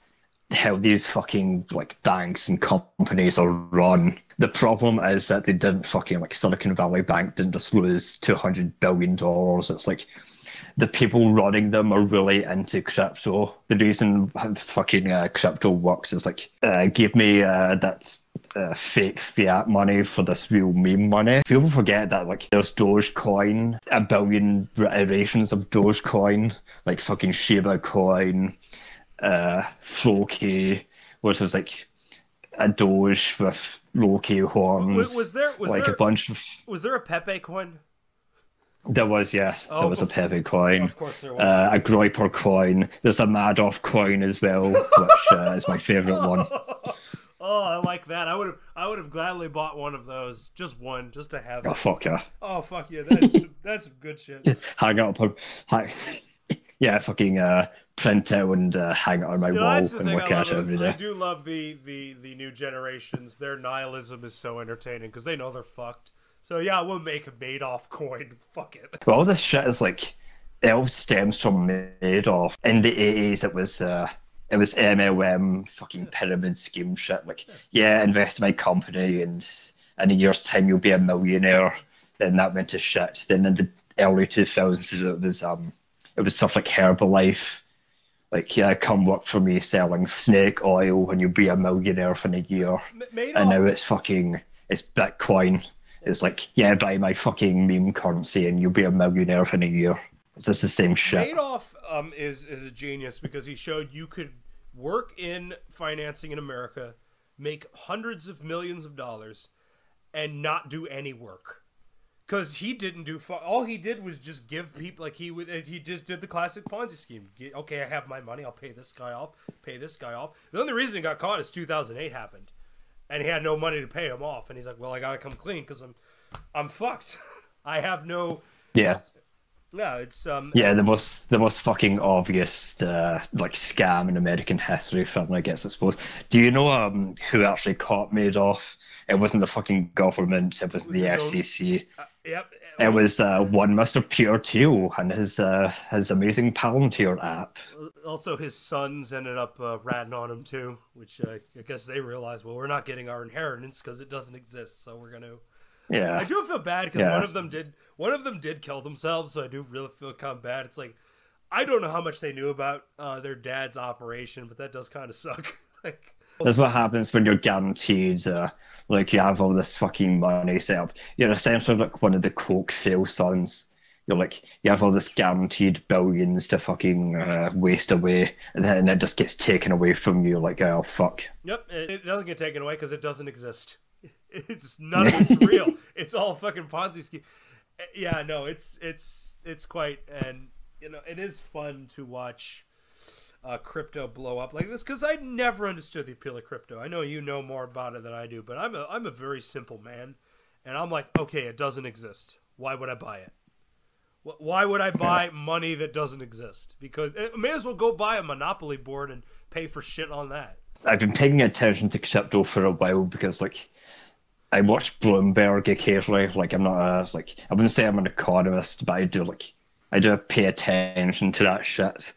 how these fucking like banks and companies are run. The problem is that they didn't fucking like Silicon Valley Bank didn't just lose two hundred billion dollars. It's like the people running them are really into crypto. The reason fucking uh, crypto works is like, uh, give me uh, that uh, fake fiat money for this real meme money. People forget that like there's Dogecoin, a billion iterations of Dogecoin, like fucking Shiba Coin, uh, Floki, which is like a Doge with Loki horns. Was, was there was like there a bunch of was there a Pepe coin? there was yes, Oh, there was a Pepe coin. Of course there was. Uh, a Groyper coin. There's a Madoff coin as well, which uh, is my favorite one. oh, I like that. I would have I would have gladly bought one of those, just one, just to have. Oh it. fuck yeah! Oh fuck yeah, that's that's some good shit. Hang on, hang, yeah, fucking uh, print out and uh, hang it on my You know, wall and look I it every I do love the the the new generations. Their nihilism is so entertaining because they know they're fucked. So yeah, we'll make a Madoff coin. Fuck it. All this shit is like, it all stems from Madoff. In the eighties, it was uh, it was MLM fucking pyramid scheme shit. Like, yeah, invest in my company, and in a year's time you'll be a millionaire. Then that went to shit. Then in the early two thousands, it was um, it was stuff like Herbalife. Like, yeah, come work for me selling snake oil, and you'll be a millionaire in a year. M- And now it's fucking it's Bitcoin. It's like, yeah, buy my fucking meme currency and you'll be a millionaire in a year. It's just the same shit. Madoff um, is is a genius because he showed you could work in financing in America, make hundreds of millions of dollars, and not do any work. Because he didn't do fu- all he did was just give people like he would he just did the classic Ponzi scheme. Get, okay, I have my money. I'll pay this guy off. Pay this guy off. The only reason he got caught is 2008 happened, and he had no money to pay him off. And he's like, "Well, I gotta come clean because I'm I'm fucked. I have no Yeah. Yeah. It's um Yeah, the most the most fucking obvious uh, like scam in American history film, I guess I suppose. Do you know um who actually caught Madoff? It wasn't the fucking government, it was, the his own- FCC. Yep. It was uh, one Mr. Peter Thiel and his uh, his amazing Palantir app. Also, his sons ended up uh, ratting on him too, which uh, I guess they realized, well, we're not getting our inheritance because it doesn't exist, so we're gonna. Yeah. I do feel bad because Yeah. one of them did. One of them did kill themselves, so I do really feel kind of bad. It's like I don't know how much they knew about uh, their dad's operation, but that does kind of suck. like That's what happens when you're guaranteed, uh, like you have all this fucking money set up. You're essentially like one of the Coke fail sons. You're like you have all this guaranteed billions to fucking uh, waste away, and then it just gets taken away from you. Like oh fuck. Yep, it, it doesn't get taken away because it doesn't exist. It's none of it's real. It's all fucking Ponzi scheme. Eh, Yeah, no, it's it's it's quite and you know it is fun to watch uh, crypto blow up like this because I never understood the appeal of crypto. I know you know more about it than I do, but I'm a I'm a very simple man, and I'm like, okay, it doesn't exist. Why would I buy it? Why would I buy money that doesn't exist? Because I may as well go buy a monopoly board and pay for shit on that. I've been paying attention to crypto for a while because like I watch Bloomberg occasionally. Like I'm not a like I wouldn't say I'm an economist, but I do like I do pay attention to that shit.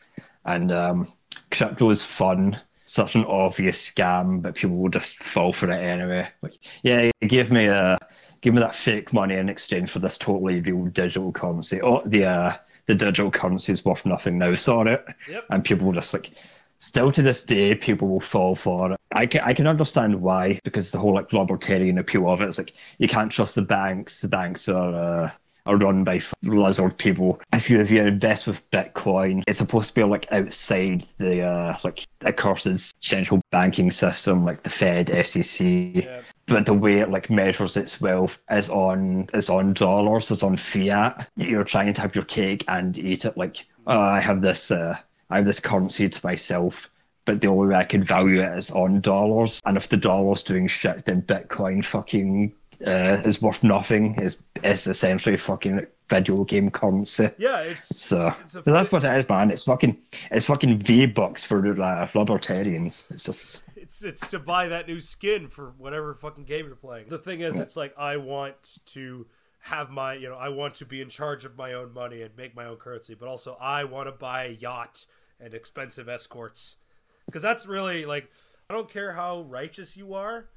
And um, crypto is fun. Such an obvious scam, but people will just fall for it anyway. Like, yeah, give me a give me that fake money in exchange for this totally real digital currency. Oh, the uh, the digital currency is worth nothing now. Saw it, Yep. and people will just like still to this day, people will fall for it. I can, I can understand why, because the whole like libertarian appeal of it is like you can't trust the banks. The banks are uh, are run by lizard people. If you if you invest with Bitcoin, it's supposed to be like outside the uh, like accursed central banking system, like the Fed, FCC. Yeah. But the way it like measures its wealth is on is on dollars, is on fiat. You're trying to have your cake and eat it. Like oh, I have this uh, I have this currency to myself, but the only way I can value it is on dollars. And if the dollar's doing shit, then Bitcoin fucking uh, is worth nothing. Is is essentially fucking video game currency. Yeah, it's So, It's a that's what it is, man. It's fucking it's fucking V bucks for uh, libertarians. It's just it's it's to buy that new skin for whatever fucking game you're playing. The thing is, it's like I want to have my, you know, I want to be in charge of my own money and make my own currency, but also I want to buy a yacht and expensive escorts because that's really like I don't care how righteous you are,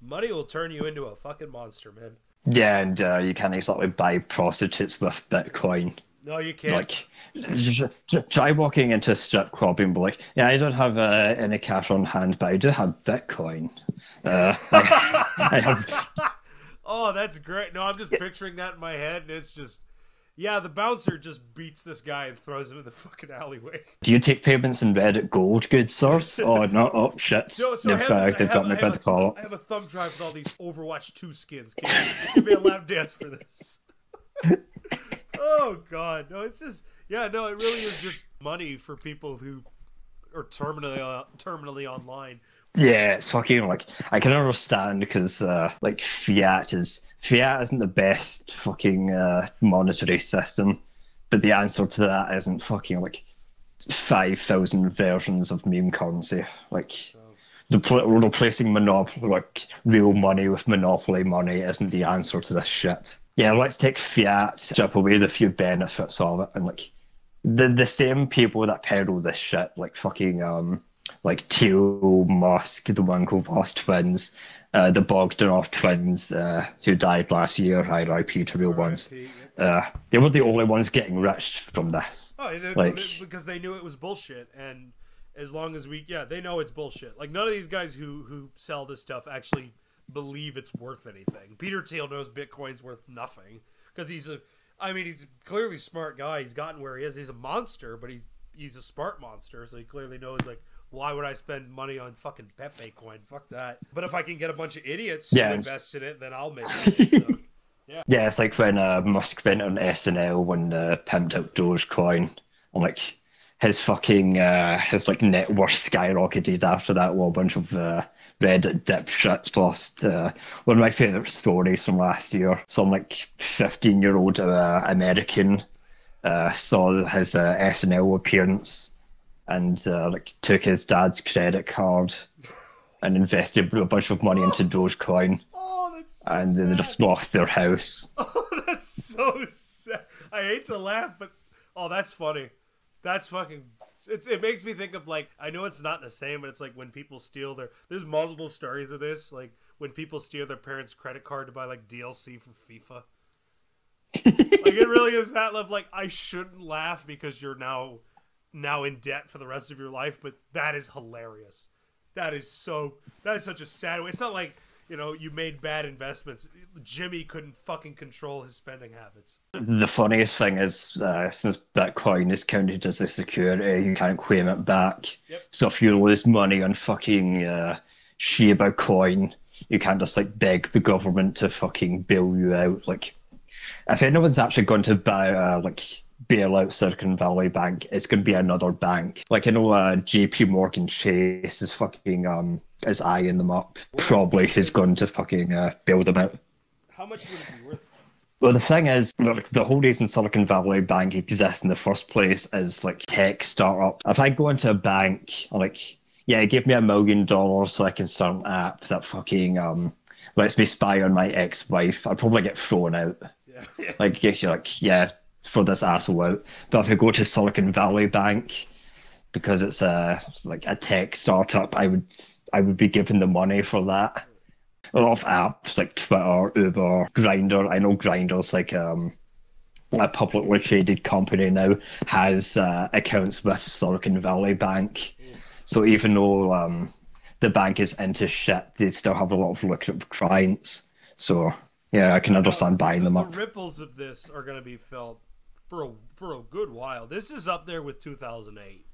money will turn you into a fucking monster, man. yeah, and uh, you can't exactly buy prostitutes with Bitcoin. No, you can't. Like, try walking into a strip club and be like, "Yeah, I don't have uh, any cash on hand, but I do have Bitcoin. Uh, I, I have oh, that's great. No, I'm just picturing that in my head, and it's just. Yeah, the bouncer just beats this guy and throws him in the fucking alleyway. Do you take payments in Reddit Gold, good source? Oh no! Oh shit! So, so I they've, have I me I by have a- I have a thumb drive with all these Overwatch 2 skins. Give me, give me a lap dance for this. oh god, no, it's just yeah, no, it really is just money for people who are terminally uh, terminally online. Yeah, it's fucking like I can understand because uh, like fiat is fiat isn't the best fucking uh, monetary system, but the answer to that isn't fucking like five thousand versions of meme currency. Like repl- replacing monopoly like real money with monopoly money isn't the answer to this shit. Yeah, let's take fiat, strip away the few benefits of it, and like the the same people that peddle this shit, like fucking um like Thiel Musk, the one Winklevoss twins, uh, the Bogdanov twins, uh, who died last year, RIP to real ones. Uh, they were the only ones getting rich from this. Oh, they, Like- they- because they knew it was bullshit, and as long as we, yeah, they know it's bullshit. Like none of these guys who who sell this stuff actually believe it's worth anything. Peter Thiel knows Bitcoin's worth nothing because he's a, I mean, he's a clearly smart guy. He's gotten where he is. He's a monster, but he's he's a smart monster, so he clearly knows like. Why would I spend money on fucking Pepe coin? Fuck that. But if I can get a bunch of idiots Yeah, to invest in it, then I'll make money. So. Yeah, it's like when uh, Musk went on SNL when uh, pimped out Dogecoin, and like his fucking uh, his like net worth skyrocketed after that. While a bunch of uh, Reddit dipshits lost uh, one of my favorite stories from last year. Some like fifteen year old uh, American uh, saw his uh, SNL appearance and uh, like took his dad's credit card and invested a bunch of money into Dogecoin, Oh, that's so and then they just lost their house. Oh, that's so sad. I hate to laugh, but oh, that's funny. That's fucking. It's, it makes me think of like I know it's not the same, but it's like when people steal their. There's multiple stories of this, like when people steal their parents' credit card to buy like DLC for FIFA. like it really is that level. Like I shouldn't laugh because you're now now in debt for the rest of your life, but that is hilarious. That is so. That is such a sad way. It's not like you know you made bad investments. Jimmy couldn't fucking control his spending habits. The funniest thing is, uh, since Bitcoin is counted as a security, you can't claim it back. Yep. So if you lose money on fucking uh, Shiba coin, you can't just like beg the government to fucking bail you out. Like, if anyone's actually going to buy uh, like bail out Silicon Valley Bank, it's going to be another bank. Like I know uh, J.P. Morgan Chase is fucking um is eyeing them up. Probably is going to fucking uh, bail them out. How much would it be worth? Well, the thing is, like, the whole reason Silicon Valley Bank exists in the first place is like tech startup. If I go into a bank, I'm like, yeah, give me a million dollars so I can start an app that fucking um lets me spy on my ex-wife, I'd probably get thrown out. Yeah. Like, you're like, yeah, throw this asshole out. But if I go to Silicon Valley Bank, because it's a like a tech startup, I would I would be given the money for that. A lot of apps like Twitter, Uber, Grindr. I know Grindr's like um a publicly traded company now has uh, accounts with Silicon Valley Bank. So even though um, the bank is into shit, they still have a lot of lucrative clients. So yeah, I can understand buying the, them the up. ripples of this are going to be felt for a, for a good while. This is up there with 2008.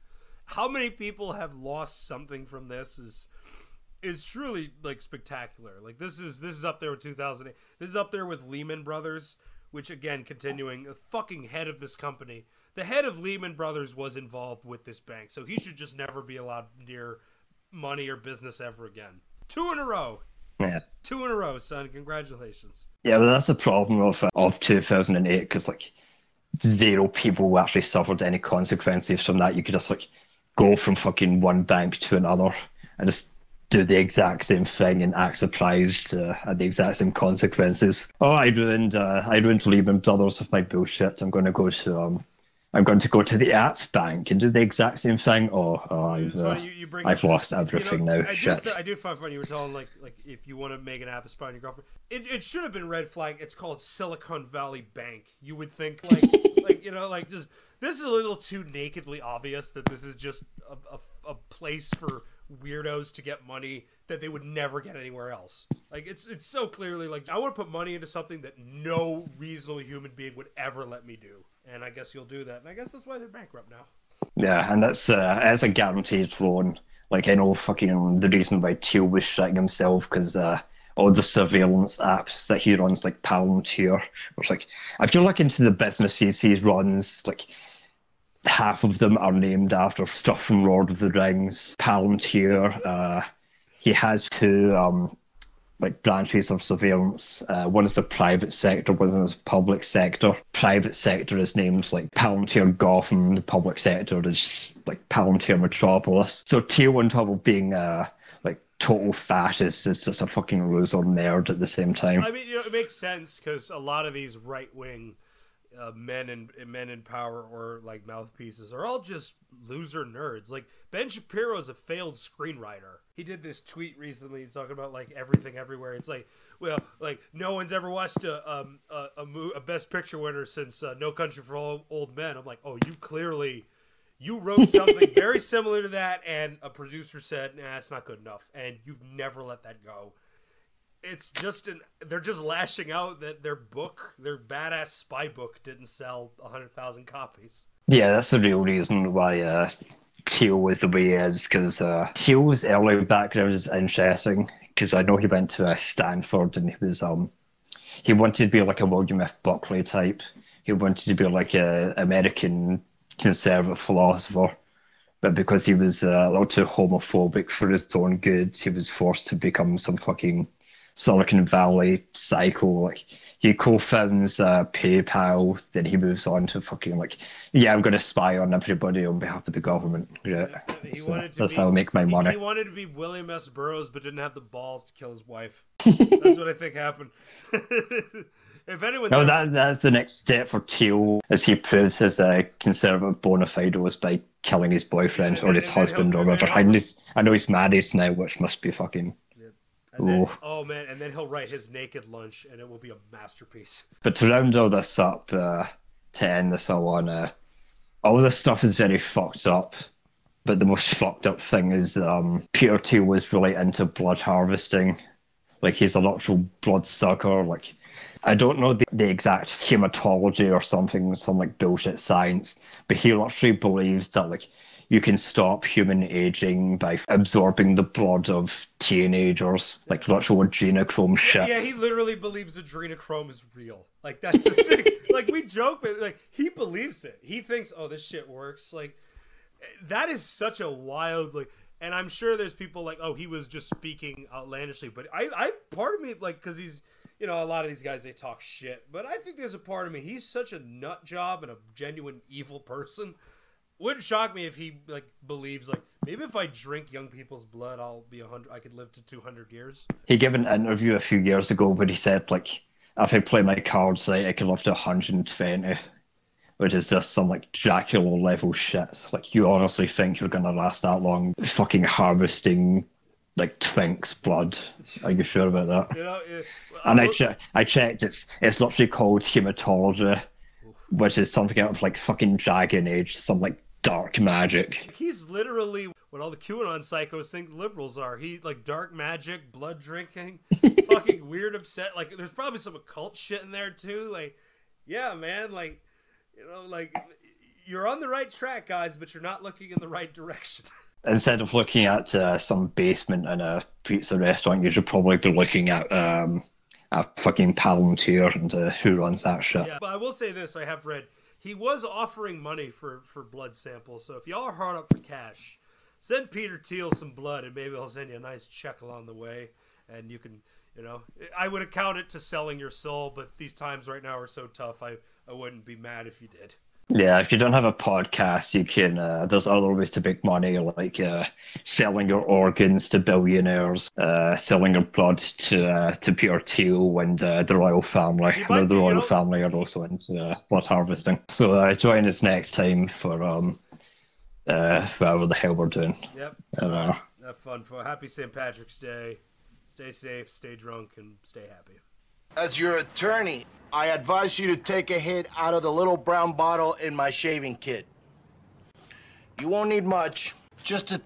How many people have lost something from this is is truly like spectacular. Like this is this is up there with 2008. This is up there with Lehman Brothers, which again continuing the fucking head of this company. The head of Lehman Brothers was involved with this bank, so he should just never be allowed near money or business ever again. Two in a row. Yeah. Two in a row, son. Congratulations. Yeah, but that's the problem of of 2008 because like zero people actually suffered any consequences from that. You could just like go from fucking one bank to another and just do the exact same thing and act surprised uh, at the exact same consequences. Oh, I ruined uh, I ruined Lehman Brothers with my bullshit. I'm going to go to um, I'm going to go to the app bank and do the exact same thing. Oh, oh I've, uh, you, you I've lost everything you know, now. I do, Shit. th- I do find funny you were telling like like if you want to make an app spy on your girlfriend, it, it should have been red flag. It's called Silicon Valley Bank. You would think like like you know like just this is a little too nakedly obvious that this is just a, a, a place for weirdos to get money that they would never get anywhere else. Like it's it's so clearly like I want to put money into something that no reasonable human being would ever let me do. And I guess you'll do that. And I guess that's why they're bankrupt now. Yeah, and that's uh, that's a guaranteed loan. Like I know fucking the reason why Thiel was shitting himself because uh, all the surveillance apps that he runs, like Palantir, which like if you look into the businesses he runs, like half of them are named after stuff from Lord of the Rings. Palantir, uh, he has two um, like branches of surveillance. Uh, one is the private sector, one is the public sector. Private sector is named like Palantir Gotham. The public sector is like Palantir Metropolis. So tier one of being uh, like total fascist is just a fucking loser nerd at the same time. I mean, you know, it makes sense because a lot of these right wing uh, men and men in power or like mouthpieces are all just loser nerds. Like Ben Shapiro is a failed screenwriter. He did this tweet recently. He's talking about like everything everywhere. It's like, well, like no one's ever watched a um a a, mo- a Best Picture winner since uh, No Country for Old, Old Men. I'm like, oh, you clearly. You wrote something very similar to that, and a producer said, "Nah, it's not good enough," and you've never let that go it's just an they're just lashing out that their book their badass spy book didn't sell 100000 copies Yeah, that's the real reason why uh, Thiel was the way he is, because uh, Thiel's early background is interesting, because I know he went to uh, Stanford and he was um he wanted to be like a William F. Buckley type. He wanted to be like a American conservative philosopher, but because he was uh, a little too homophobic for his own good, he was forced to become some fucking Silicon Valley psycho. Like he co-founds uh, PayPal, then he moves on to fucking like, yeah, I'm gonna spy on everybody on behalf of the government. Yeah, he So wanted to that's be, how I make my he- money. he wanted to be william s burroughs but didn't have the balls to kill his wife that's what i think happened if anyone's No, ever- that that's the next step for Thiel as he proves his uh, conservative bona fides by killing his boyfriend or his husband or whatever. I, know- I know he's married now, which must be fucking. And then, oh man and then he'll write his naked lunch and it will be a masterpiece But to round all this up, uh, to end this all on, uh, all this stuff is very fucked up. But the most fucked up thing is um, Peter Thiel was really into blood harvesting. Like he's an actual blood sucker. Like I don't know the, the exact hematology or something, some like bullshit science, but he literally believes that like you can stop human aging by absorbing the blood of teenagers, like literal adrenochrome shit. Yeah, he literally believes adrenochrome is real. Like that's the thing. like we joke, but like he believes it. He thinks, oh, this shit works. Like that is such a wild like. And I'm sure there's people like, oh, he was just speaking outlandishly. But I, I part of me like because he's, you know, a lot of these guys they talk shit. But I think there's a part of me he's such a nut job and a genuine evil person wouldn't shock me if he like believes like maybe if I drink young people's blood, I'll be a hundred. I could live to two hundred years. He gave an interview a few years ago where he said like, if I play my cards right, I could live to 120, which is just some like Dracula level shit. Like you honestly think you're gonna last that long, fucking harvesting like Twink's blood? Are you sure about that? You know, it, And I che- I checked. It's it's literally called hematology, which is something out of like fucking Dragon Age, some like dark magic. he's literally what all the QAnon psychos think liberals are. He like dark magic, blood drinking, fucking weird, upset. Like there's probably some occult shit in there too. Like, yeah, man. Like, you know, like you're on the right track, guys, but you're not looking in the right direction. Instead of looking at uh, some basement in a pizza restaurant, you should probably be looking at um, a fucking Palantir and uh, who runs that shit. Yeah, but I will say this: I have read he was offering money for for blood samples. So if y'all are hard up for cash, send Peter Thiel some blood, and maybe I'll send you a nice check along the way, and you can, you know, I would account it to selling your soul. But these times right now are so tough. I I wouldn't be mad if you did. Yeah, if you don't have a podcast, you can. Uh, there's other ways to make money, like uh, selling your organs to billionaires, uh, selling your blood to uh, to Peter Thiel and uh, the royal family. The, the royal family are also into uh, blood harvesting. So uh, join us next time for um, uh, whatever the hell we're doing. Yep. I don't know. Have fun for happy St. Patrick's Day. Stay safe, stay drunk, and stay happy. As your attorney, I advise you to take a hit out of the little brown bottle in my shaving kit. You won't need much, just a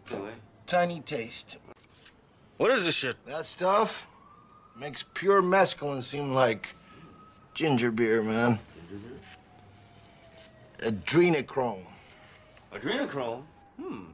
tiny taste. What is this shit? That stuff makes pure mescaline seem like ginger beer, man. Ginger beer? Adrenochrome. Adrenochrome? Hmm.